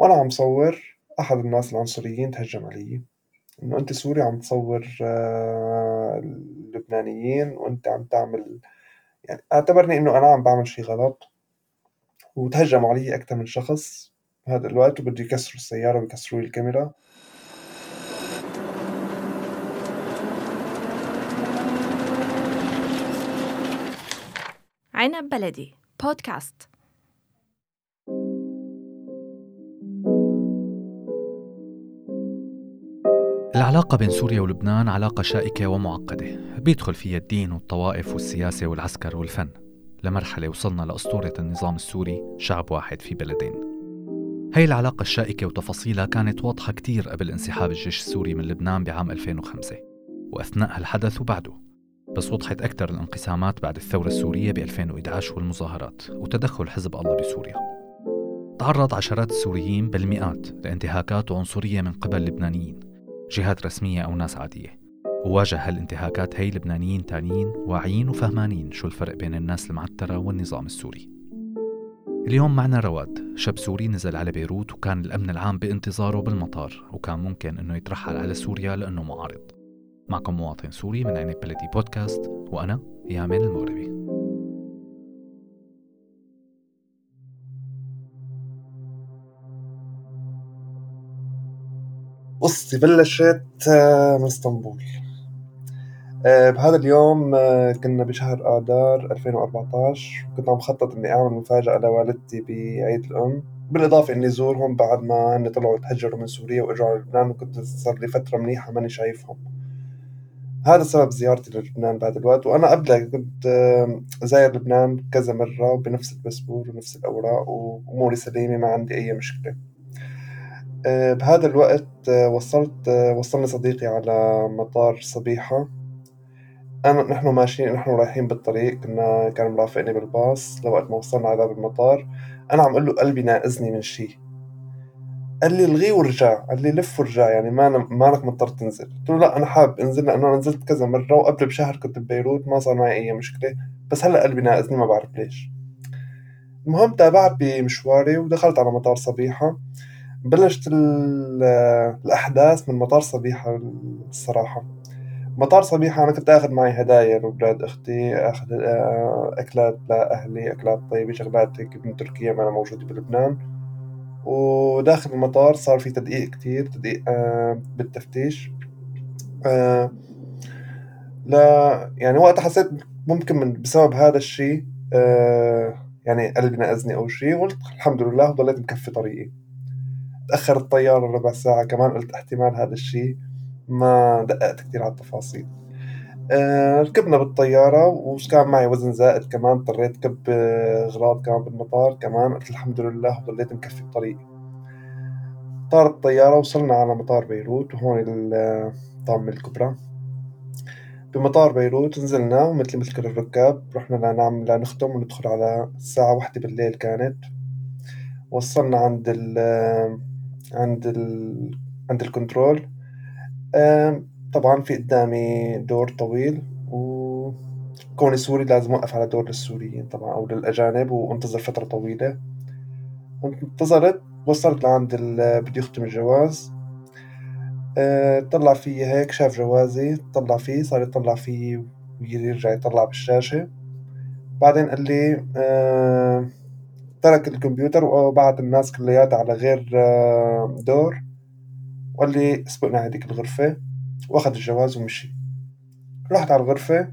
وأنا عم صور أحد الناس العنصريين تهجم علي إنه أنت سوري عم تصور آه، اللبنانيين وأنت عم تعمل يعني أعتبرني إنه أنا عم بعمل شي غلط وتهجموا علي أكثر من شخص بهذا الوقت وبده يكسروا السيارة ويكسروا لي الكاميرا. عنب بلدي بودكاست العلاقة بين سوريا ولبنان علاقة شائكة ومعقدة. بيدخل فيها الدين والطوائف والسياسة والعسكر والفن. لمرحلة وصلنا لأسطورة النظام السوري شعب واحد في بلدين. هي العلاقة الشائكة وتفاصيلها كانت واضحة كتير قبل انسحاب الجيش السوري من لبنان بعام 2005 وأثناء هالحدث وبعده. بس وضحت أكثر الانقسامات بعد الثورة السورية ب 2011 والمظاهرات وتدخل حزب الله بسوريا. تعرض عشرات السوريين بالمئات لانتهاكات وعنصرية من قبل لبنانيين. جهات رسمية أو ناس عادية. وواجه هالانتهاكات هي لبنانيين تانيين واعيين وفهمانين شو الفرق بين الناس المعترة والنظام السوري. اليوم معنا رواد شاب سوري نزل على بيروت وكان الأمن العام بانتظاره بالمطار وكان ممكن أنه يترحل على سوريا لأنه معارض. معكم مواطن سوري من عين بلدي بودكاست وأنا يامين المغربي. قصتي بلشت آه، من اسطنبول. آه، بهذا اليوم آه، كنا بشهر آذار 2014 كنت عم خطط إني أعمل مفاجأة لوالدتي بعيد الأم. بالإضافة إني زورهم بعد ما هن طلعوا تهجروا من سوريا وإجوا على لبنان وكنت صار لي فترة منيحة ماني شايفهم. هذا سبب زيارتي للبنان بهذا الوقت. وأنا قبلها كنت زاير لبنان كذا مرة وبنفس الباسبور ونفس الأوراق وأموري سليمة ما عندي أي مشكلة. بهذا الوقت وصلت وصلني صديقي على مطار صبيحة. أنا نحن ماشيين نحن رايحين بالطريق. كنا كان مرافقني بالباص لوقت ما وصلنا على باب المطار. أنا عم أقول له قلبي ناقزني من شي. قال لي الغيه ورجع. قال لي لف ورجع يعني ما مالك مضطر تنزل. قلت له لا أنا حابب إنزل لأنه أنا نزلت كذا مرة وقبل بشهر كنت ببيروت ما صار معي أي مشكلة. بس هلأ قلبي ناقزني ما بعرف ليش. المهم تابعت بمشواري ودخلت على مطار صبيحة. بلشت الأحداث من مطار صبيحة الصراحة. مطار صبيحة أنا كنت آخذ معي هدايا لأولاد أختي آخذ آه، أكلات لأهلي أكلات طيبة شغلات هيك من تركيا ما أنا موجودة بلبنان. وداخل المطار صار في تدقيق كتير تدقيق آه، بالتفتيش. آه، لا يعني وقتها حسيت ممكن من بسبب هذا الشيء يعني قلبي نقزني أو شيء قلت الحمد لله وضليت مكفي طريقي. تأخر الطيارة ربع ساعة كمان قلت احتمال هذا الشيء. ما دققت كتير على التفاصيل. آه ركبنا بالطيارة وكان معي؟ وزن زائد كمان اضطريت كب أغراض كمان بالمطار. كمان قلت الحمد لله وضليت مكفي بطريقي طارت الطيارة وصلنا على مطار بيروت وهون الطامة الكبرى بمطار بيروت نزلنا ومثل مثل كل الركاب رحنا لنعمل لنختم وندخل على الساعة واحدة بالليل كانت. وصلنا عند ال عند ال عند ال control. طبعا في قدامي دور طويل وكوني سوري لازم أوقف على دور للسوريين طبعا أو للأجانب وانتظر فترة طويلة. انتظرت وصلت لعند بدي أختم الجواز. أه طلع في هيك شاف جوازي طلع فيه صار يطلع فيه ويرجع يطلع بالشاشة. بعدين قال لي أه ترك الكمبيوتر وبعت الناس كلياتها على غير آه، دور. وقال لي اسبقنا هذيك الغرفة وأخذ الجواز ومشي. رحت على الغرفة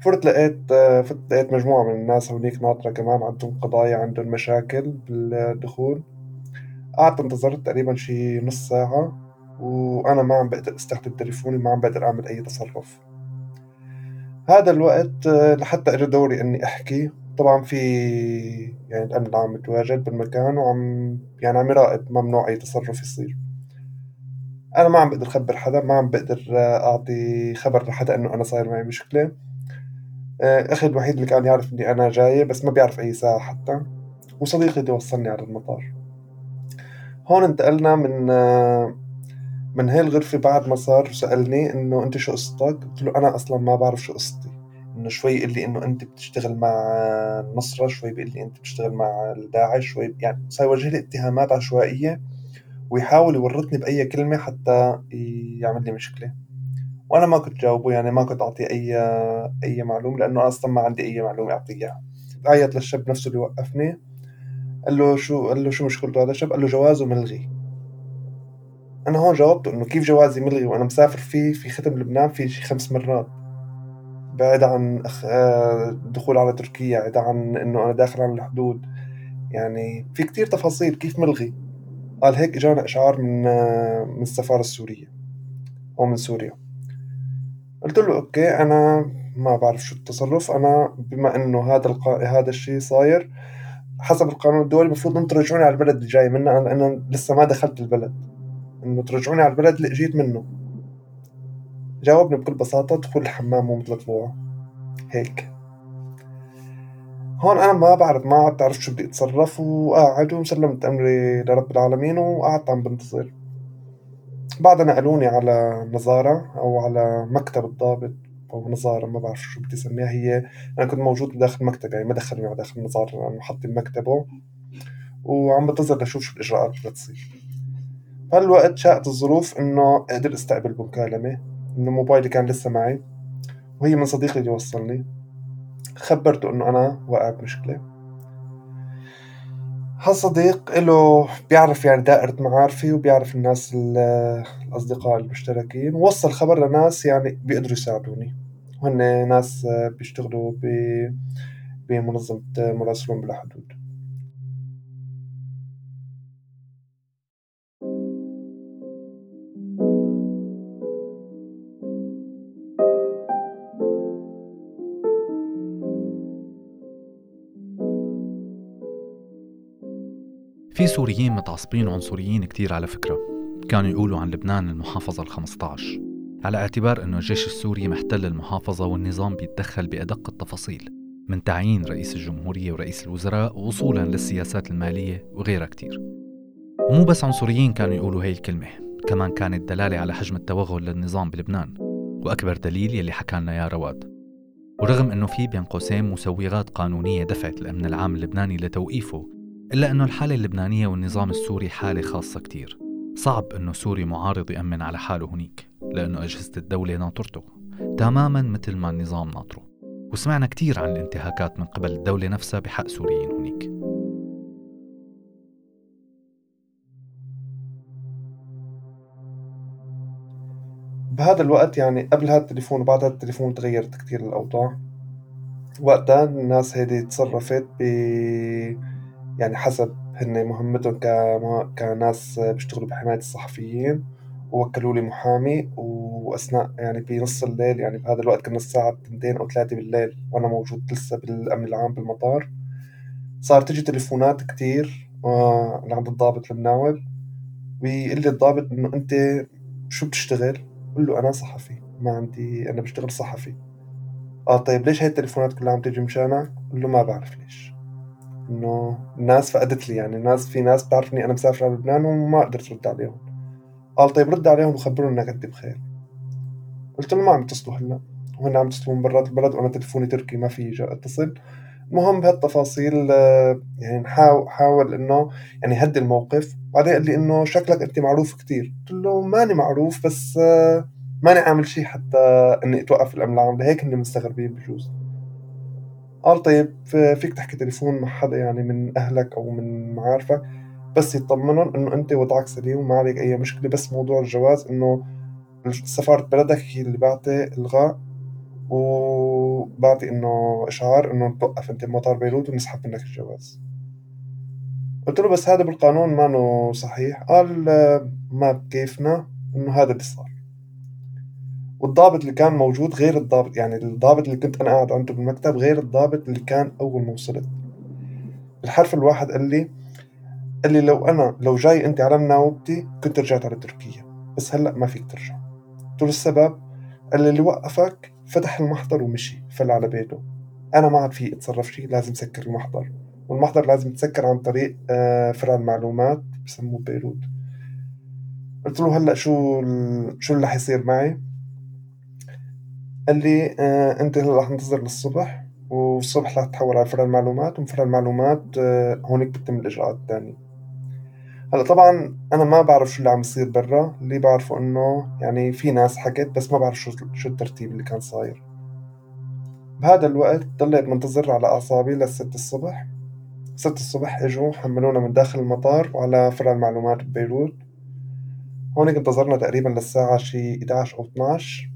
فرت لقيت آه، فت لقيت مجموعة من الناس هونيك ناطرة كمان عندهم قضايا عندهم مشاكل بالدخول. قعدت انتظرت تقريبا شي نص ساعة وأنا ما عم بقدر أستخدم تليفوني ما عم بقدر أعمل أي تصرف. هذا الوقت آه، لحتى اجى دوري إني أحكي. طبعا في يعني الأمن العام متواجد بالمكان وعم يعني عم يراقب ممنوع أي تصرف يصير. أنا ما عم بقدر اخبر حدا ما عم بقدر أعطي خبر لحدا إنه أنا صاير معي مشكلة. آه، أخي الوحيد اللي كان يعرف إني أنا جاي بس ما بيعرف أي ساعة حتى وصديقي اللي وصلني على المطار. هون انتقلنا من آه، من هاي الغرفة بعد ما صار سألني إنه أنت شو قصتك؟ قلت له أنا أصلا ما بعرف شو قصتي. إنه شوي يقول لي إنه أنت بتشتغل مع النصرة شوي بيقول لي أنت بتشتغل مع الداعش شوي يعني صار يوجه لي اتهامات عشوائية ويحاول يورطني بأي كلمة حتى يعمل لي مشكلة. وأنا ما كنت جاوبه يعني ما كنت أعطيه أي أي معلومة لأنه أصلا ما عندي أي معلومة أعطيه إياها عيط للشاب نفسه اللي وقفني قال له شو قال له شو مشكلته هذا الشاب؟ قال له جوازه ملغي. أنا هون جاوبته إنه كيف جوازي ملغي وأنا مسافر فيه في ختم لبنان في شي خمس مرات. بعيد عن الدخول آه، على تركيا بعيد عن إنه أنا داخل على الحدود. يعني في كتير تفاصيل كيف ملغي. قال هيك اجانا إشعار من آه، من السفارة السورية أو من سوريا. قلت له أوكي أنا ما بعرف شو التصرف. أنا بما إنه هذا القا... هذا الشيء صاير حسب القانون الدولي المفروض أنتم ترجعوني على البلد اللي جاي منه. أنا لسه ما دخلت البلد. إنه ترجعوني على البلد اللي إجيت منه. جاوبني بكل بساطة دخول الحمام مو مثل طلوعه هيك. هون أنا ما بعرف ما عدت أعرف شو بدي أتصرف وقاعد وسلمت أمري لرب العالمين وقعدت عم بنتظر. بعدها نقلوني على نظارة أو على مكتب الضابط أو نظارة ما بعرف شو بدي أسميها هي أنا كنت موجود داخل المكتب يعني ما دخلوني على داخل النظارة لأنه حاطين مكتبه. وعم بنتظر لشوف شو الإجراءات اللي تصير بهالوقت شاءت الظروف إنه قدر أستقبل بمكالمة إنه موبايلي كان لسه معي وهي من صديقي اللي وصلني. خبرته إنه أنا واقع بمشكلة هالصديق له بيعرف يعني دائرة معارفي وبيعرف الناس الأصدقاء المشتركين ووصل خبر لناس يعني بيقدروا يساعدوني. وهن ناس بيشتغلوا بمنظمة مراسلون بلا حدود في سوريين متعصبين عنصريين كتير على فكرة. كانوا يقولوا عن لبنان المحافظة ال 15 على اعتبار أنه الجيش السوري محتل المحافظة والنظام بيتدخل بأدق التفاصيل من تعيين رئيس الجمهورية ورئيس الوزراء وصولا للسياسات المالية وغيرها كتير. ومو بس عنصريين كانوا يقولوا هي الكلمة كمان كانت دلالة على حجم التوغل للنظام بلبنان وأكبر دليل يلي حكى لنا يا رواد. ورغم أنه في بين قوسين مسوغات قانونية دفعت الأمن العام اللبناني لتوقيفه إلا أنه الحالة اللبنانية والنظام السوري حالة خاصة كتير. صعب أنه سوري معارض يأمن على حاله هنيك لأنه أجهزة الدولة ناطرته تماما مثل ما النظام ناطره. وسمعنا كتير عن الانتهاكات من قبل الدولة نفسها بحق سوريين هنيك. بهذا الوقت يعني قبل هذا التليفون وبعد هذا التليفون تغيرت كتير الأوضاع. وقتها الناس هيدي تصرفت ب يعني حسب هن مهمتهم كناس بيشتغلوا بحماية الصحفيين ووكلوا لي محامي وأثناء يعني بنص الليل يعني بهذا الوقت كنا الساعة 2 أو 3 بالليل وأنا موجود لسه بالأمن العام بالمطار صار تجي تليفونات كتير آه، لعند الضابط المناوب ويقول لي الضابط إنه أنت شو بتشتغل؟ قل له أنا صحفي ما عندي أنا بشتغل صحفي آه طيب ليش هاي التليفونات كلها عم تجي مشانك؟ قل له ما بعرف ليش إنه الناس فقدت لي يعني الناس في ناس بتعرفني أنا مسافر على لبنان وما قدرت ارد عليهم. قال طيب رد عليهم وخبرهم إنك أنت بخير. قلت له ما عم يتصلوا هلأ. وهن عم يتصلوا من برات البلد وأنا تلفوني تركي ما في اتصل. المهم بهالتفاصيل آه، يعني نحاول حاول إنه يعني هدي الموقف. بعدين قال لي إنه شكلك أنت معروف كتير. قلت له ماني معروف بس آه، ماني عامل شيء حتى إني أتوقف الامن العام لهيك هن مستغربين بجوز. قال طيب فيك تحكي تليفون مع حدا يعني من أهلك أو من معارفك بس يطمنهم إنه أنت وضعك سليم وما عليك أي مشكلة. بس موضوع الجواز إنه سفارة بلدك هي اللي بعطي إلغاء وبعطي إنه إشعار إنه توقف أنت بمطار بيروت ونسحب منك الجواز. قلت له بس هذا بالقانون ما صحيح. قال ما بكيفنا إنه هذا اللي صار. والضابط اللي كان موجود غير الضابط يعني الضابط اللي كنت أنا قاعد عنده بالمكتب غير الضابط اللي كان أول ما وصلت. الحرف الواحد قال لي قال لي لو أنا لو جاي أنت على مناوبتي كنت رجعت على تركيا بس هلأ ما فيك ترجع. قلت له السبب قال لي اللي وقفك فتح المحضر ومشي فل على بيته. أنا ما عاد في أتصرف شيء لازم سكر المحضر. والمحضر لازم يتسكر عن طريق آه، فرع المعلومات بسموه بيروت. قلت له هلأ شو شو اللي حيصير معي؟ قال لي آه أنت هلا رح تنتظر للصبح والصبح رح تحول على فرع المعلومات ومن فرع المعلومات آه هونيك بتتم الإجراءات الثانية. هلأ طبعا أنا ما بعرف شو اللي عم يصير برا اللي بعرفه إنه يعني في ناس حكت بس ما بعرف شو شو الترتيب اللي كان صاير. بهذا الوقت ضليت منتظر على أعصابي للست الصبح. ستة الصبح إجوا حملونا من داخل المطار وعلى فرع المعلومات ببيروت. هونيك انتظرنا تقريبا للساعة شي 11 أو 12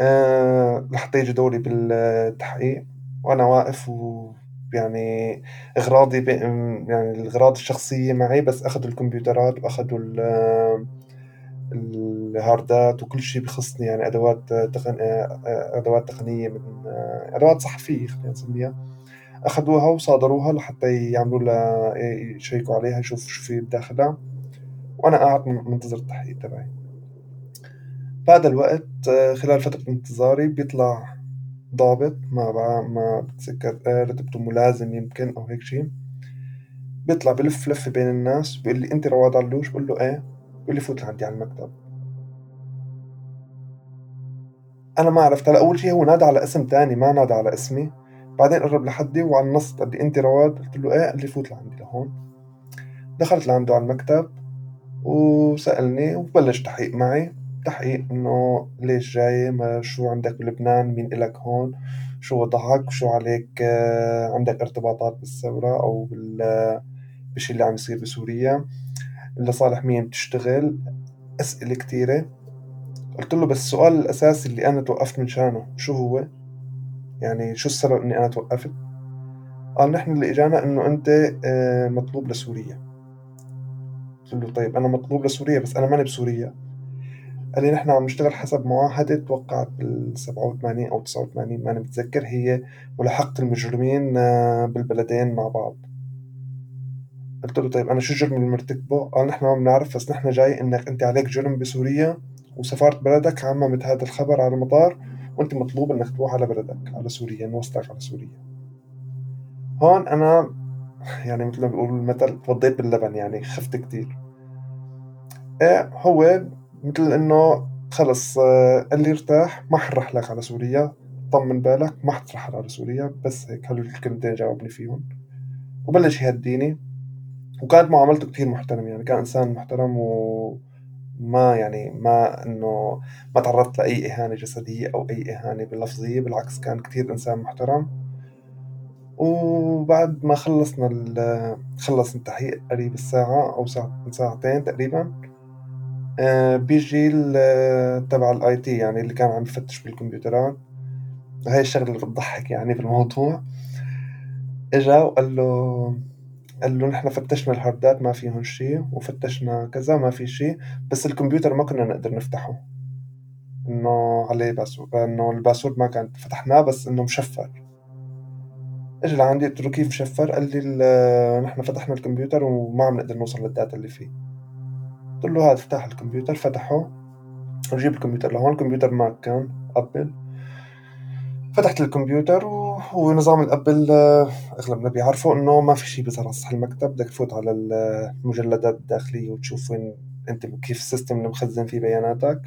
أه لحتى يجي دوري بالتحقيق. وأنا واقف ويعني إغراضي يعني الأغراض الشخصية معي بس أخذوا الكمبيوترات وأخذوا الهاردات وكل شيء بخصني يعني أدوات تقن... أدوات تقنية من أدوات صحفية خلينا نسميها. أخذوها وصادروها لحتى يعملوا لها يشيكوا عليها يشوفوا شو في بداخلها. وأنا قاعد منتظر التحقيق تبعي. بعد الوقت آه، خلال فترة انتظاري بيطلع ضابط ما ما بتذكر رتبته ملازم يمكن أو هيك شيء بيطلع بلف لفة بين الناس بيقول لي أنت رواد علوش بقول له إيه؟ بيقول لي فوت لعندي على المكتب. أنا ما عرفت. هلأ أول شيء هو نادى على اسم تاني ما نادى على اسمي. بعدين قرب لحدي وعلى النص قال لي أنت رواد؟ قلت له إيه. قال لي فوت لعندي لهون. دخلت لعنده على المكتب وسألني وبلش تحقيق معي. تحقيق إنه ليش جاي؟ ما شو عندك بلبنان مين إلك هون؟ شو وضعك؟ شو عليك؟ آه، عندك ارتباطات بالثورة أو بالشي اللي عم يصير بسوريا؟ لصالح مين بتشتغل؟ أسئلة كتيرة. قلت له بس السؤال الأساسي اللي أنا توقفت من شانه شو هو؟ يعني شو السبب إني أنا توقفت؟ قال نحن اللي إجانا إنه أنت آه، مطلوب لسوريا. قلت له طيب أنا مطلوب لسوريا بس أنا ماني بسوريا. قال لي نحن عم نشتغل حسب معاهدة توقعت بال 87 أو 89 ماني متذكر هي ملاحقة المجرمين آه، بالبلدين مع بعض. قلت له طيب أنا شو الجرم اللي مرتكبه؟ قال نحن ما بنعرف بس نحن جاي إنك أنت عليك جرم بسوريا وسفارة بلدك عممت هذا الخبر على المطار وأنت مطلوب إنك تروح على بلدك على سوريا نوصلك على سوريا. هون أنا يعني مثل ما بيقولوا المثل توضيت باللبن يعني خفت كتير. إيه هو مثل إنه خلص اللي ارتاح ما حنرح لك على سوريا طمن بالك ما حترحل على سوريا بس هيك هدول الكلمتين جاوبني فيهم. وبلش يهديني. وكانت معاملته كتير محترمة يعني كان إنسان محترم وما يعني ما إنه ما تعرضت لأي إهانة جسدية أو أي إهانة باللفظية بالعكس كان كتير إنسان محترم. وبعد ما خلصنا خلص التحقيق قريب الساعة أو ساعة ساعتين تقريبا آه، بيجي تبع ال IT يعني اللي كان عم يفتش بالكمبيوترات. هاي الشغلة اللي بتضحك يعني بالموضوع إجا وقال له قال له نحن فتشنا الهاردات ما فيهم شيء وفتشنا كذا ما في شيء بس الكمبيوتر ما كنا نقدر نفتحه. إنه عليه password إنه ال password ما كان فتحناه بس إنه مشفر. اجى لعندي قلت له كيف مشفر قال لي نحن فتحنا الكمبيوتر وما عم نقدر نوصل لل data اللي فيه. قلت له هذا افتح الكمبيوتر فتحه. وجيب الكمبيوتر لهون الكمبيوتر Mac كان Apple. فتحت الكمبيوتر وهو نظام ال Apple آه، اغلبنا بيعرفوا إنه ما في شيء بيظهر على سطح المكتب. بدك تفوت على المجلدات الداخلية وتشوف وين أنت كيف ال system اللي مخزن فيه بياناتك.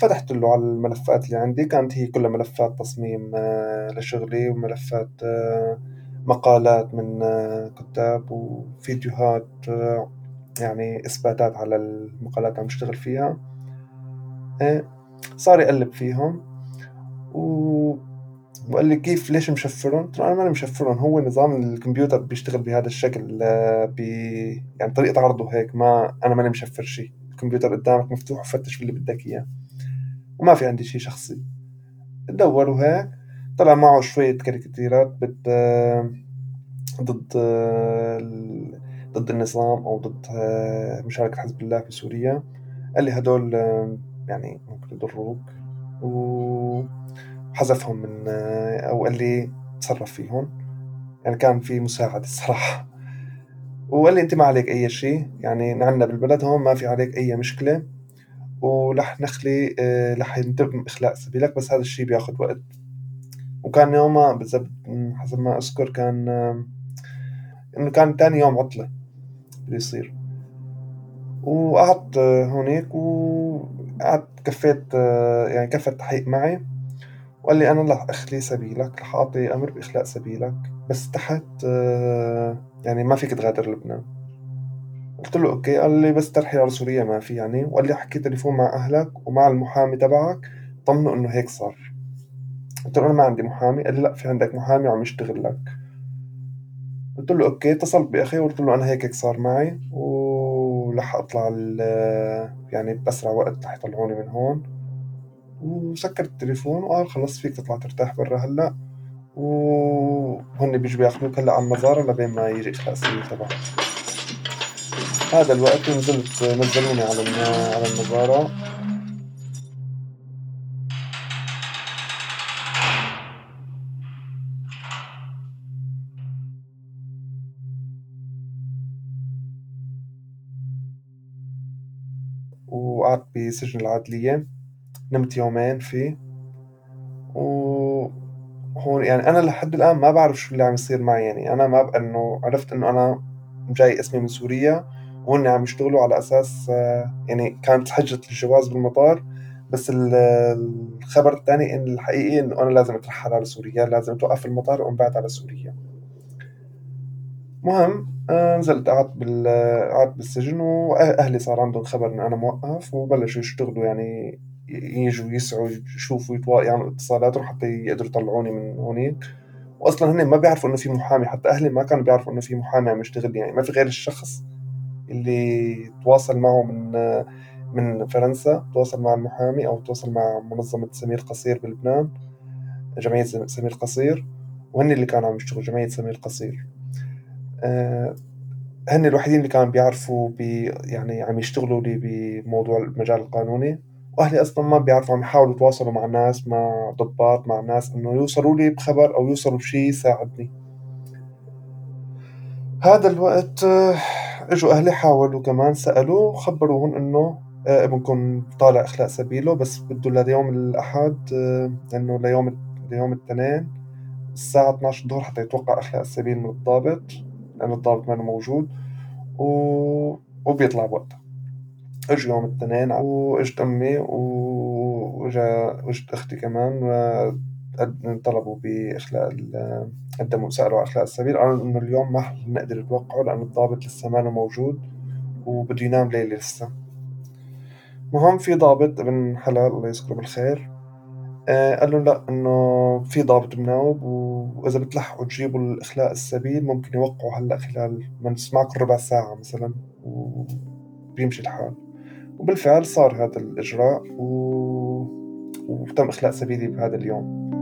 فتحت له على الملفات اللي عندي كانت هي كلها ملفات تصميم آه، لشغلي وملفات آه، مقالات من كتاب وفيديوهات يعني إثباتات على المقالات عم بشتغل فيها. إيه، صار يقلب فيهم. و... وقال لي كيف ليش مشفرهم؟ قلت له أنا ماني مشفرهم هو نظام الكمبيوتر بيشتغل بهذا الشكل آه، ب يعني طريقة عرضه هيك ما أنا ماني مشفر شيء. الكمبيوتر قدامك مفتوح وفتش اللي بدك إياه. وما في عندي شيء شخصي. دور وهيك طلع معه شوية كاريكاتيرات بت آه، ضد آه، ضد النظام أو ضد آه، مشاركة حزب الله في سوريا. قال لي هدول آه، يعني ممكن يضروك. وحذفهم من آه، أو قال لي تصرف فيهم. يعني كان في مساعدة الصراحة. وقال لي أنت ما عليك أي شيء. يعني نحن بالبلد هون ما في عليك أي مشكلة. ورح نخلي رح يتم إخلاء سبيلك بس هذا الشيء بياخذ وقت. وكان يومها بالضبط حسب ما أذكر كان إنه كان تاني يوم عطلة. اللي يصير. وقعدت هونيك وقعدت كفيت يعني كفى التحقيق معي. وقال لي أنا رح أخلي سبيلك رح أعطي أمر بإخلاء سبيلك. بس تحت يعني ما فيك تغادر لبنان. قلت له okay. قال لي بس ترحيل على سوريا ما في يعني. وقال لي حكي تليفون مع أهلك ومع المحامي تبعك طمنوا إنه هيك صار. قلت له أنا ما عندي محامي. قال لي لا في عندك محامي وعم يشتغل لك. قلت له أوكي اتصلت بأخي وقلت له أنا هيك هيك صار معي ورح أطلع يعني بأسرع وقت رح يطلعوني من هون. وسكر التليفون وقال خلص فيك تطلع ترتاح برا هلأ. وهن بيجوا بياخذوك هلأ على المزارة لبين ما يجي السبيل تبعك. هذا الوقت نزلت نزلوني على على المزارة. وقعدت بسجن العدلية نمت يومين فيه وهون يعني أنا لحد الآن ما بعرف شو اللي عم يصير معي. يعني أنا ما إنه عرفت إنه أنا جاي اسمي من سوريا وهن عم يشتغلوا على أساس يعني كانت حجة الجواز بالمطار. بس الخبر الثاني إن الحقيقي إنه أنا لازم أترحل على سوريا لازم أتوقف المطار وأنبعت على سوريا. مهم آه، نزلت قعدت بال قعدت بالسجن وأهلي صار عندهم خبر إنه أنا موقف وبلشوا يشتغلوا يعني يجوا يسعوا يشوفوا يعملوا يعني اتصالاتهم حتى يقدروا يطلعوني من هونيك. واصلا هن ما بيعرفوا إنه في محامي حتى أهلي ما كانوا بيعرفوا إنه في محامي عم يشتغل يعني ما في غير الشخص اللي تواصل معه من من فرنسا تواصل مع المحامي أو تواصل مع منظمة سمير قصير بلبنان جمعية سمير قصير وهن اللي كانوا عم يشتغلوا جمعية سمير قصير. هن الوحيدين اللي كانوا بيعرفوا بي يعني عم يشتغلوا لي بموضوع المجال القانوني وأهلي أصلا ما بيعرفوا عم يحاولوا يتواصلوا مع ناس مع ضباط مع ناس إنه يوصلوا لي بخبر أو يوصلوا بشيء يساعدني. هذا الوقت آه، إجوا أهلي حاولوا كمان سالوه خبروهم إنه آه، ابنكم طالع إخلاء سبيله بس بده ليوم الأحد آه، إنه ليوم ليوم الاثنين الساعة 12 الظهر حتى يتوقع إخلاء السبيل من الضابط. لأن الضابط ما موجود و... وبيطلع بوقتها. اجوا يوم الاثنين واجت أمي واجا إجت أختي كمان طلبوا بإخلاء قدموا سألوا على إخلاء السبيل قالوا إنه اليوم ما نقدر نتوقعه لأنه الضابط لسه ما موجود وبده ينام ليلة لسه. مهم في ضابط ابن حلال الله يذكره بالخير قال له لا إنه في ضابط مناوب وإذا بتلحقوا تجيبوا الإخلاء السبيل ممكن يوقعوا هلأ خلال ما نسمعكم ربع ساعة مثلا وبيمشي الحال. وبالفعل صار هذا الإجراء و... وتم إخلاء سبيلي بهذا اليوم.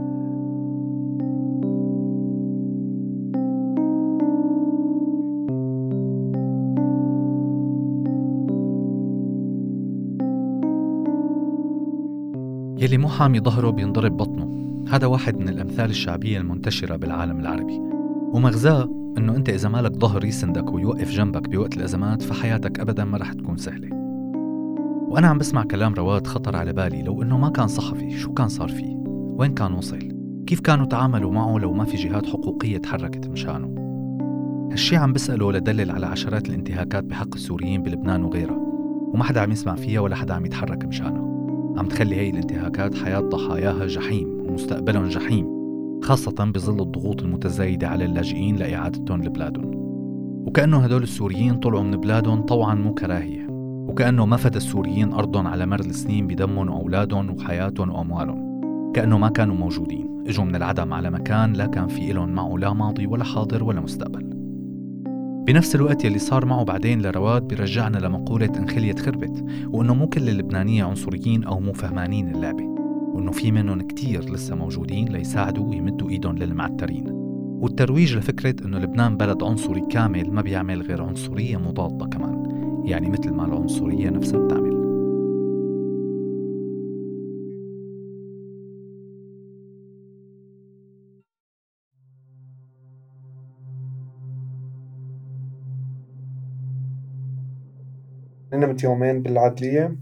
يلي مو حامي ظهره بينضرب بطنه هذا واحد من الأمثال الشعبية المنتشرة بالعالم العربي ومغزاه إنه أنت إذا مالك ظهر يسندك ويوقف جنبك بوقت الأزمات فحياتك أبدا ما رح تكون سهلة وأنا عم بسمع كلام رواد خطر على بالي لو إنه ما كان صحفي شو كان صار فيه؟ وين كان وصل؟ كيف كانوا تعاملوا معه لو ما في جهات حقوقية تحركت مشانه؟ هالشي عم بسأله لدلل على عشرات الانتهاكات بحق السوريين بلبنان وغيرها وما حدا عم يسمع فيها ولا حدا عم يتحرك مشانها عم تخلي هي الانتهاكات حياة ضحاياها جحيم ومستقبلهم جحيم خاصة بظل الضغوط المتزايدة على اللاجئين لإعادتهم لبلادهم. وكأنه هدول السوريين طلعوا من بلادهم طوعا مو كراهية وكأنه ما فدى السوريين أرضهم على مر السنين بدمهم وأولادهم وحياتهم وأموالهم. كأنه ما كانوا موجودين إجوا من العدم على مكان لا كان في إلهم معه لا ماضي ولا حاضر ولا مستقبل. بنفس الوقت يلي صار معه بعدين لرواد بيرجعنا لمقولة إن خليت خربت وإنه مو كل اللبنانية عنصريين أو مو فهمانين اللعبة وإنه في منهم كتير لسه موجودين ليساعدوا ويمدوا إيدهم للمعترين. والترويج لفكرة إنه لبنان بلد عنصري كامل ما بيعمل غير عنصرية مضادة كمان يعني مثل ما العنصرية نفسها بتعمل. نمت يومين بالعدلية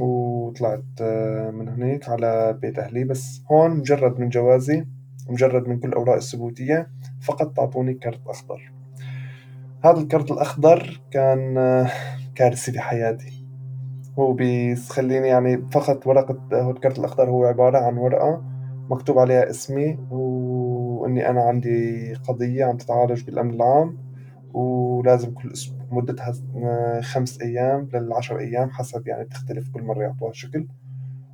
وطلعت آه، من هناك على بيت أهلي. بس هون مجرد من جوازي ومجرد من كل الأوراق الثبوتية فقط تعطوني كرت أخضر. هذا الكرت الأخضر كان آه، كارثي بحياتي. هو بيخليني يعني فقط ورقة هو كارت الأخضر هو عبارة عن ورقة مكتوب عليها اسمي وإني أنا عندي قضية عم تتعالج بالأمن العام ولازم كل أسبوع مدتها خمس أيام للعشر أيام حسب يعني بتختلف كل مرة يعطوها شكل.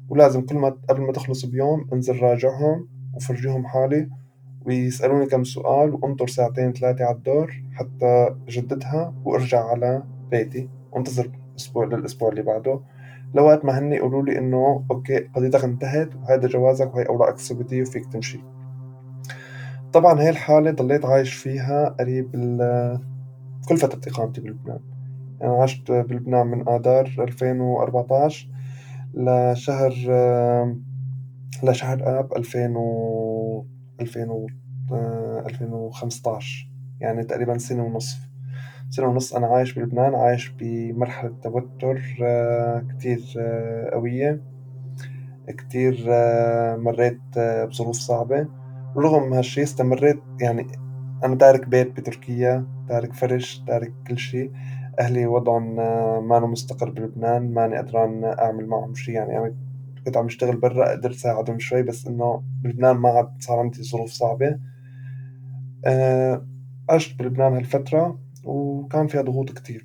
ولازم كل ما قبل ما تخلص بيوم انزل راجعهم وفرجيهم حالي ويسألوني كم سؤال وأنطر ساعتين ثلاثة على الدور حتى أجددها وأرجع على بيتي. وانتظر أسبوع للأسبوع اللي بعده. لوقت ما هني يقولوا لي إنه أوكي قضيتك انتهت وهذا جوازك وهي أوراقك الثبوتية وفيك تمشي. طبعا هاي الحالة ضليت عايش فيها قريب كل فترة إقامتي بلبنان. أنا يعني عشت بلبنان من آذار 2014 لشهر لشهر آب 2000 و 2000 و 2015 يعني تقريبا سنة ونصف سنة ونص أنا عايش بلبنان عايش بمرحلة توتر كتير قوية. كتير مريت بظروف صعبة. رغم هالشي استمريت يعني أنا تارك بيت بتركيا تارك فرش تارك كل شي أهلي وضعهم ما مستقر بلبنان ماني قدران أعمل معهم شي يعني أنا كنت عم أشتغل برا قدرت ساعدهم شوي بس إنه بلبنان ما عاد صار عندي ظروف صعبة. آه، عشت بلبنان هالفترة وكان فيها ضغوط كتير.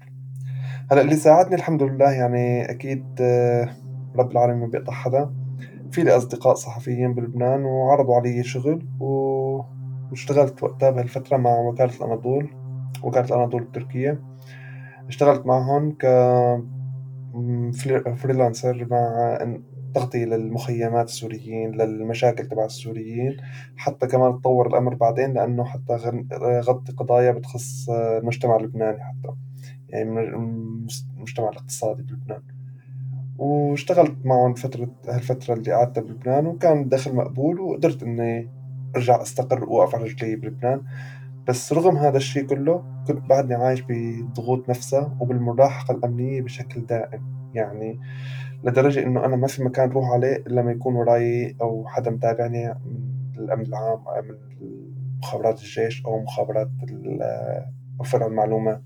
هلأ اللي ساعدني الحمد لله يعني أكيد آه، رب العالمين ما بيقطع حدا. في لي أصدقاء صحفيين بلبنان وعرضوا علي شغل و... واشتغلت وقتها بهالفترة مع وكالة الأناضول وكالة الأناضول التركية اشتغلت معهم ك فريلانسر مع تغطية للمخيمات السوريين للمشاكل تبع السوريين. حتى كمان تطور الأمر بعدين لأنه حتى غطي قضايا بتخص المجتمع اللبناني حتى. يعني المجتمع الاقتصادي بلبنان. واشتغلت معهم فترة هالفترة اللي قعدتها بلبنان وكان دخل مقبول وقدرت إني أرجع أستقر وأقف على رجلي بلبنان. بس رغم هذا الشيء كله كنت بعدني عايش بالضغوط نفسها وبالملاحقة الأمنية بشكل دائم. يعني لدرجة إنه أنا ما في مكان روح عليه إلا ما يكون وراي أو حدا متابعني من الأمن العام أو من مخابرات الجيش أو مخابرات فرع المعلومات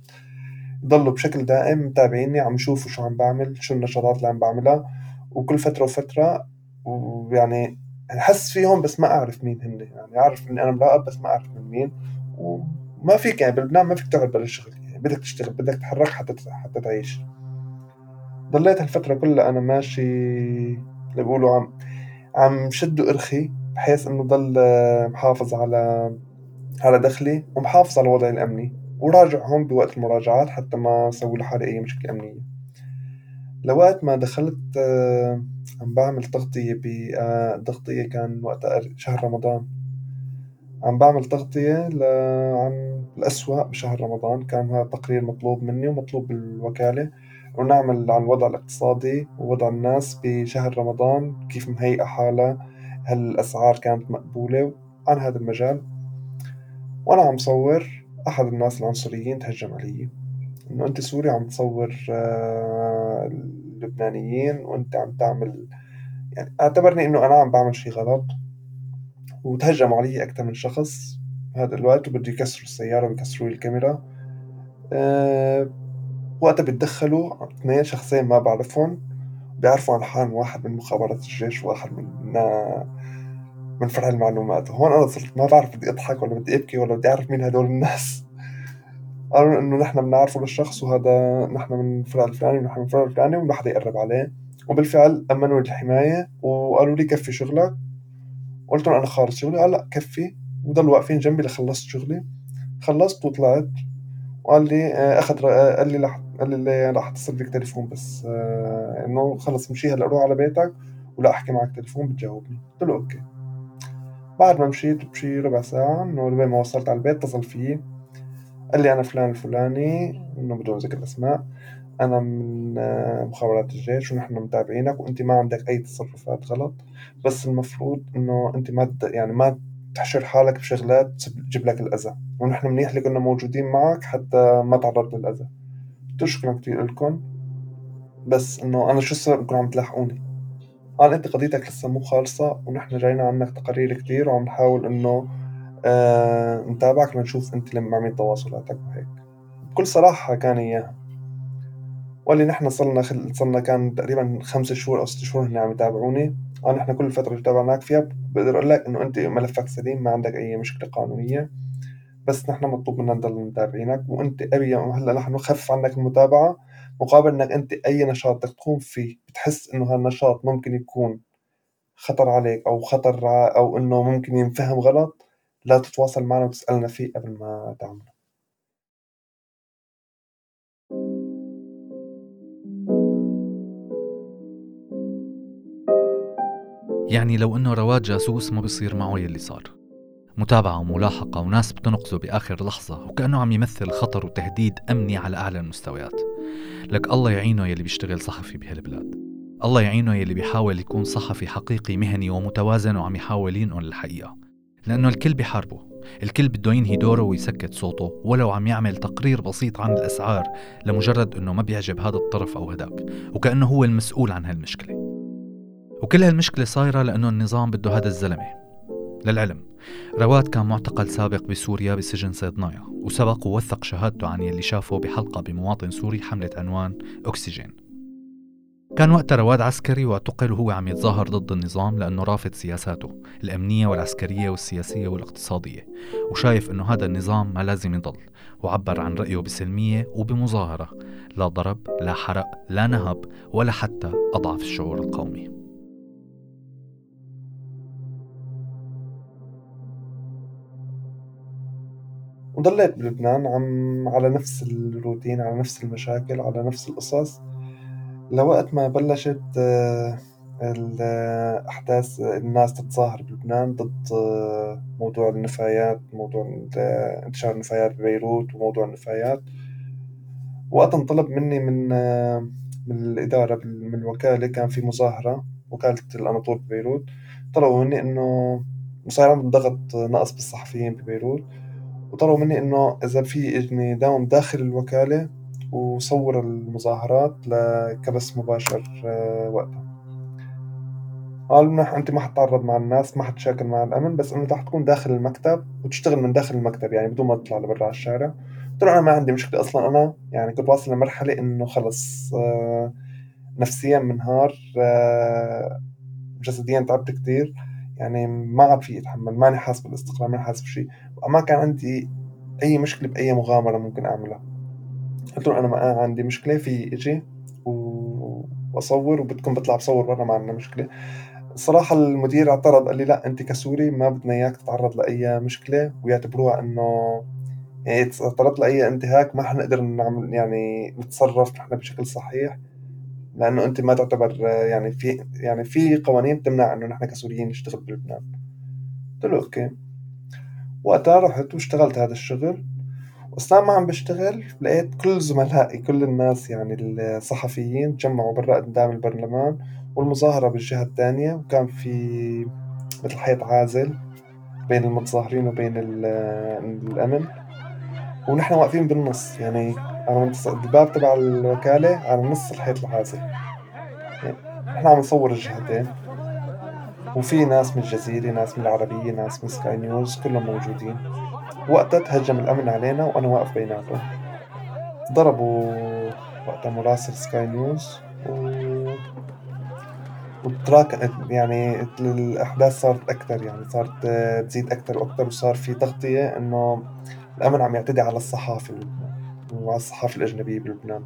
ضلوا بشكل دائم متابعيني عم يشوفوا شو عم بعمل شو النشاطات اللي عم بعملها. وكل فترة وفترة ويعني أحس فيهم بس ما أعرف مين هن يعني أعرف إني أنا مراقب بس ما أعرف من مين وما فيك يعني بلبنان ما فيك تقعد بلا شغل يعني بدك تشتغل بدك تتحرك حتى حتى تعيش. ضليت هالفترة كلها أنا ماشي اللي بيقولوا عم عم شد وإرخي بحيث إنه ضل محافظ على على دخلي ومحافظ على وضعي الأمني وراجع هون بوقت المراجعات حتى ما أسوي لحالي أي مشكلة أمنية. لوقت ما دخلت عم بعمل تغطية بتغطية كان وقتها شهر رمضان. عم بعمل تغطية عن الأسوأ بشهر رمضان. كان هذا تقرير مطلوب مني ومطلوب بالوكالة. ونعمل عن الوضع الاقتصادي ووضع الناس بشهر رمضان كيف مهيئة حالها هل الأسعار كانت مقبولة عن هذا المجال. وأنا عم صور أحد الناس العنصريين تهجم علي. إنه أنت سوري عم تصور آه، اللبنانيين وأنت عم تعمل يعني اعتبرني إنه أنا عم بعمل شي غلط وتهجموا علي أكثر من شخص بهذا الوقت وبده يكسروا السيارة ويكسروا الكاميرا. أه وقتها بتدخلوا اثنين شخصين ما بعرفهم بيعرفوا عن حالهم واحد من مخابرات الجيش وواحد من من فرع المعلومات. هون أنا صرت ما بعرف بدي أضحك ولا بدي أبكي ولا بدي أعرف مين هدول الناس. قالوا إنه نحن بنعرفه للشخص وهذا نحن من الفرع الفلاني ونحن من الفرع الفلاني وما حدا يقرب عليه. وبالفعل أمنوا لي الحماية وقالوا لي كفي شغلك. قلت له أنا خالص شغلي. قال لا كفي. وضلوا واقفين جنبي لخلصت شغلي. خلصت وطلعت. وقال لي آه، أخذ قال لي قال لي راح اتصل بك تليفون بس آه إنه خلص مشي هلأ روح على بيتك ولا أحكي معك تليفون بتجاوبني. قلت له okay. بعد ما مشيت بشي ربع ساعة إنه لبين ما وصلت على البيت اتصل فيي قال لي أنا فلان الفلاني إنه بدون ذكر اسماء أنا من آه، مخابرات الجيش ونحن متابعينك وأنت ما عندك أي تصرفات غلط. بس المفروض إنه أنت ما يعني ما تحشر حالك بشغلات تجيب لك الأذى. ونحن منيح اللي كنا موجودين معك حتى ما تعرضت للأذى. شكرا كثير لكم. بس إنه أنا شو صار إنكم عم تلاحقوني؟ قال أنت قضيتك لسه مو خالصة ونحن جاينا عنك تقارير كثير وعم نحاول إنه آه نتابعك لنشوف أنت لما عملت تواصلاتك وهيك بكل صراحة كان إياها وقال لي نحن صرنا خل... صرنا كان تقريبا خمس شهور أو ست شهور هن عم يتابعوني. انا نحن كل الفترة اللي تابعناك فيها بقدر أقول لك إنه أنت ملفك سليم ما عندك أي مشكلة قانونية. بس نحن مطلوب منا نضل متابعينك وأنت أبي هلأ نحن نخفف عنك المتابعة. مقابل إنك أنت أي نشاط بدك تقوم فيه بتحس إنه هالنشاط ممكن يكون خطر عليك أو خطر أو إنه ممكن ينفهم غلط. لا تتواصل معنا وتسألنا فيه قبل ما تعمله. يعني لو إنه رواد جاسوس ما بيصير معه يلي صار. متابعة وملاحقة وناس بتنقذه بآخر لحظة وكأنه عم يمثل خطر وتهديد أمني على أعلى المستويات. لك الله يعينه يلي بيشتغل صحفي بهالبلاد. الله يعينه يلي بيحاول يكون صحفي حقيقي مهني ومتوازن وعم يحاول ينقل الحقيقة. لأنه الكل بيحاربه. الكل بده ينهي دوره ويسكت صوته ولو عم يعمل تقرير بسيط عن الأسعار لمجرد أنه ما بيعجب هذا الطرف أو هداك وكأنه هو المسؤول عن هالمشكلة. وكل هالمشكلة صايرة لأنه النظام بده هذا الزلمة. للعلم رواد كان معتقل سابق بسوريا بسجن صيدنايا وسبق ووثق شهادته عن يلي شافه بحلقة بمواطن سوري حملت عنوان أكسجين. كان وقتها رواد عسكري واعتقل وهو عم يتظاهر ضد النظام لأنه رافض سياساته الأمنية والعسكرية والسياسية والاقتصادية وشايف أنه هذا النظام ما لازم يضل وعبر عن رأيه بسلمية وبمظاهرة لا ضرب لا حرق لا نهب ولا حتى أضعف الشعور القومي. وضليت بلبنان عم على نفس الروتين على نفس المشاكل على نفس القصص. لوقت ما بلشت آه، الأحداث الناس تتظاهر بلبنان ضد آه، موضوع النفايات موضوع انتشار النفايات ببيروت وموضوع النفايات. وقت انطلب مني من آه، من الإدارة من الوكالة كان في مظاهرة وكالة الأناطول ببيروت طلبوا مني إنه عندهم ضغط نقص بالصحفيين ببيروت وطلبوا مني إنه إذا في إني داوم داخل الوكالة وصور المظاهرات لكبس مباشر آه، وقتها. قال منح أنت ما حتتعرض مع الناس ما حتشاكل مع الأمن بس إنه رح تكون داخل المكتب وتشتغل من داخل المكتب يعني بدون ما تطلع لبرا على الشارع. قلت له أنا ما عندي مشكلة أصلا أنا يعني كنت واصل لمرحلة إنه خلص آه، نفسيا منهار آه، جسديا تعبت كثير يعني ما عاد في أتحمل ماني حاسس بالاستقرار ماني حاسس بشيء ما كان عندي أي مشكلة بأي مغامرة ممكن أعملها. قلت له أنا ما عندي مشكلة في أجي وأصور وبدكم بطلع بصور برا ما عندنا مشكلة. الصراحة المدير اعترض قال لي لا انت كسوري ما بدنا إياك تتعرض لأي مشكلة ويعتبروها إنه يعني تعرضت لأي انتهاك ما حنقدر نعمل يعني نتصرف نحن بشكل صحيح لأنه انت ما تعتبر يعني في يعني في قوانين بتمنع إنه نحن كسوريين نشتغل بلبنان. قلت له أوكي. وقتها رحت واشتغلت هذا الشغل. وأثناء ما عم بشتغل لقيت كل زملائي كل الناس يعني الصحفيين تجمعوا برا قدام البرلمان والمظاهرة بالجهة الثانية وكان في مثل حيط عازل بين المتظاهرين وبين الأمن. ونحن واقفين بالنص يعني على الباب تبع الوكالة على نص الحيط العازل. يعني نحن عم نصور الجهتين. وفي ناس من الجزيرة ناس من العربية ناس من Sky News كلهم موجودين. وقتها تهجم الأمن علينا وأنا واقف بيناتهم. ضربوا وقتها مراسل Sky News و وتراك يعني الأحداث صارت أكثر يعني صارت تزيد أكثر وأكثر وصار في تغطية إنه الأمن عم يعتدي على الصحافة وعلى الصحافة الأجنبية بلبنان.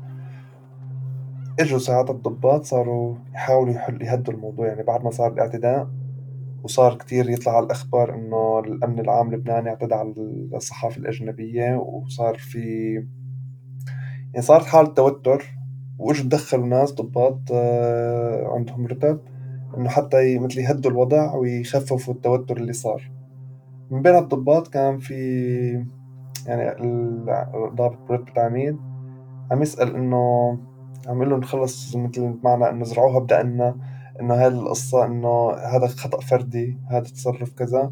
إجوا ساعات الضباط صاروا يحاولوا يحل يهدوا الموضوع يعني بعد ما صار الاعتداء وصار كتير يطلع على الأخبار إنه الأمن العام اللبناني اعتدى على الصحافة الأجنبية وصار في يعني صارت حالة توتر وإجوا تدخلوا ناس ضباط آه، عندهم رتب إنه حتى مثل يهدوا الوضع ويخففوا التوتر اللي صار. من بين الضباط كان في يعني الضابط برتبة عميد عم يسأل إنه عم يقول لهم خلص مثل معنى إنه زرعوها بدقنا إنه هاي القصة إنه هذا خطأ فردي هذا تصرف كذا.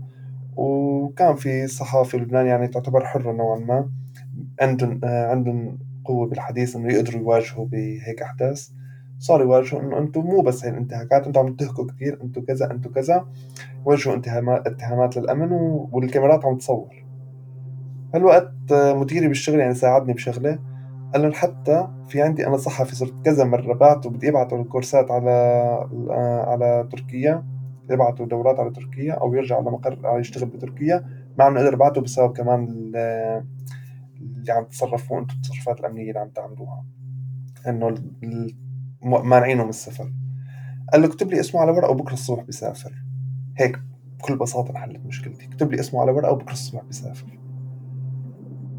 وكان في صحافي لبناني يعني تعتبر حرة نوعا ما. عندهم عندهم قوة بالحديث إنه يقدروا يواجهوا بهيك أحداث. صاروا يواجهوا إنه أنتم مو بس هي الانتهاكات أنتم عم تنتهكوا كثير أنتم كذا أنتم كذا. وجهوا اتهامات اتهامات للأمن والكاميرات عم تصور. هالوقت مديري بالشغل يعني ساعدني بشغلة. قال لهم حتى في عندي أنا صحفي صرت كذا مرة بعته بدي ابعته الكورسات على على تركيا يبعتوا دورات على تركيا أو يرجع على مقر يشتغل بتركيا. مع إنه قدر ابعته بسبب كمان اللي عم تصرفوا أنتم التصرفات الأمنية اللي عم تعملوها. إنه مانعينه من السفر. قال له اكتب لي اسمه على ورقة وبكرة الصبح بيسافر هيك بكل بساطة انحلت مشكلتي. اكتب لي اسمه على ورقة وبكرة الصبح بيسافر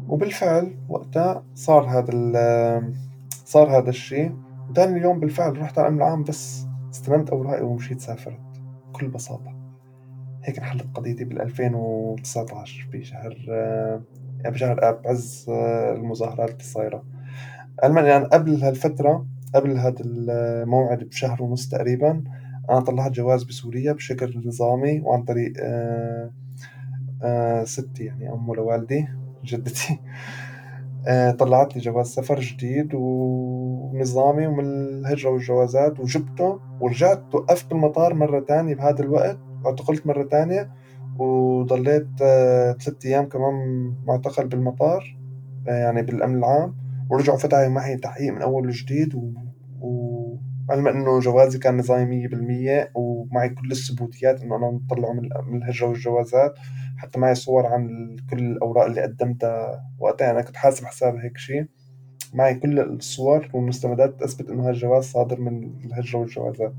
وبالفعل وقتها صار هذا صار هذا الشيء. ثاني اليوم بالفعل رحت على الامن العام بس استلمت أوراقي ومشيت سافرت بكل بساطة. هيك انحلت قضيتي بال 2019 بشهر بشهر أب بعز المظاهرات اللي صايرة. علما يعني قبل هالفترة قبل هذا الموعد بشهر ونص تقريبا أنا طلعت جواز بسوريا بشكل نظامي وعن طريق آه، آه، ستي يعني أمه لوالدي جدتي. آه، طلعت لي جواز سفر جديد ونظامي ومن الهجرة والجوازات وجبته ورجعت وقفت بالمطار مرة تانية بهذا الوقت واعتقلت مرة تانية وضليت ثلاثة أيام كمان معتقل بالمطار يعني بالأمن العام. ورجعوا فتحوا معي تحقيق من أول وجديد و... و... علما إنه جوازي كان نظامي مية بالمية ومعي كل الثبوتيات إنه أنا مطلعه من الهجرة والجوازات. حتى معي صور عن كل الأوراق اللي قدمتها. وقتها أنا كنت حاسب حساب هيك شيء. معي كل الصور والمستندات تثبت إنه هالجواز صادر من الهجرة والجوازات.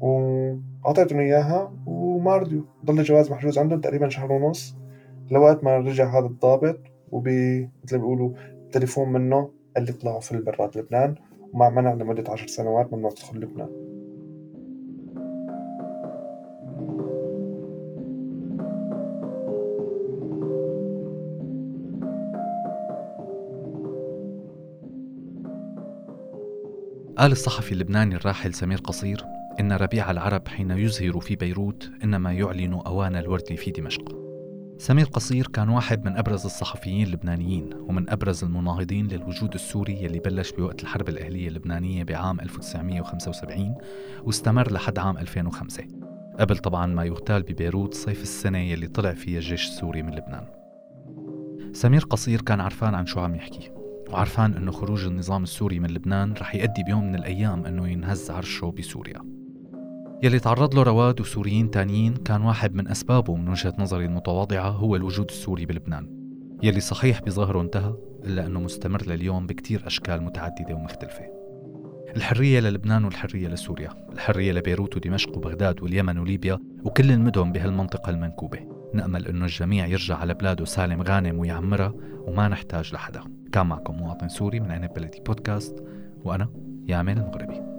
وأعطيتهم إياها وما رضيوا. ضل الجواز محجوز عندهم تقريبا شهر ونص لوقت ما رجع هذا الضابط. وبي مثل ما بيقولوا تليفون منه قال لي اطلعوا في برات لبنان. ومع منع لمدة عشر سنوات ممنوع تدخل لبنان. قال الصحفي اللبناني الراحل سمير قصير إن ربيع العرب حين يزهر في بيروت إنما يعلن أوان الورد في دمشق. سمير قصير كان واحد من أبرز الصحفيين اللبنانيين ومن أبرز المناهضين للوجود السوري يلي بلش بوقت الحرب الأهلية اللبنانية بعام 1975 واستمر لحد عام 2005 قبل طبعا ما يغتال ببيروت صيف السنة يلي طلع فيها الجيش السوري من لبنان. سمير قصير كان عرفان عن شو عم يحكي. وعرفان إنه خروج النظام السوري من لبنان رح يؤدي بيوم من الأيام إنه ينهز عرشه بسوريا. يلي تعرض له رواد وسوريين تانيين كان واحد من أسبابه من وجهة نظري المتواضعة هو الوجود السوري بلبنان يلي صحيح بظاهره انتهى إلا أنه مستمر لليوم بكتير أشكال متعددة ومختلفة. الحرية للبنان والحرية لسوريا الحرية لبيروت ودمشق وبغداد واليمن وليبيا وكل المدن بهالمنطقة المنكوبة. نأمل أنه الجميع يرجع على بلاده سالم غانم ويعمرها وما نحتاج لحدا. كان معكم مواطن سوري من عنب بلدي بودكاست وأنا يامن المغربي.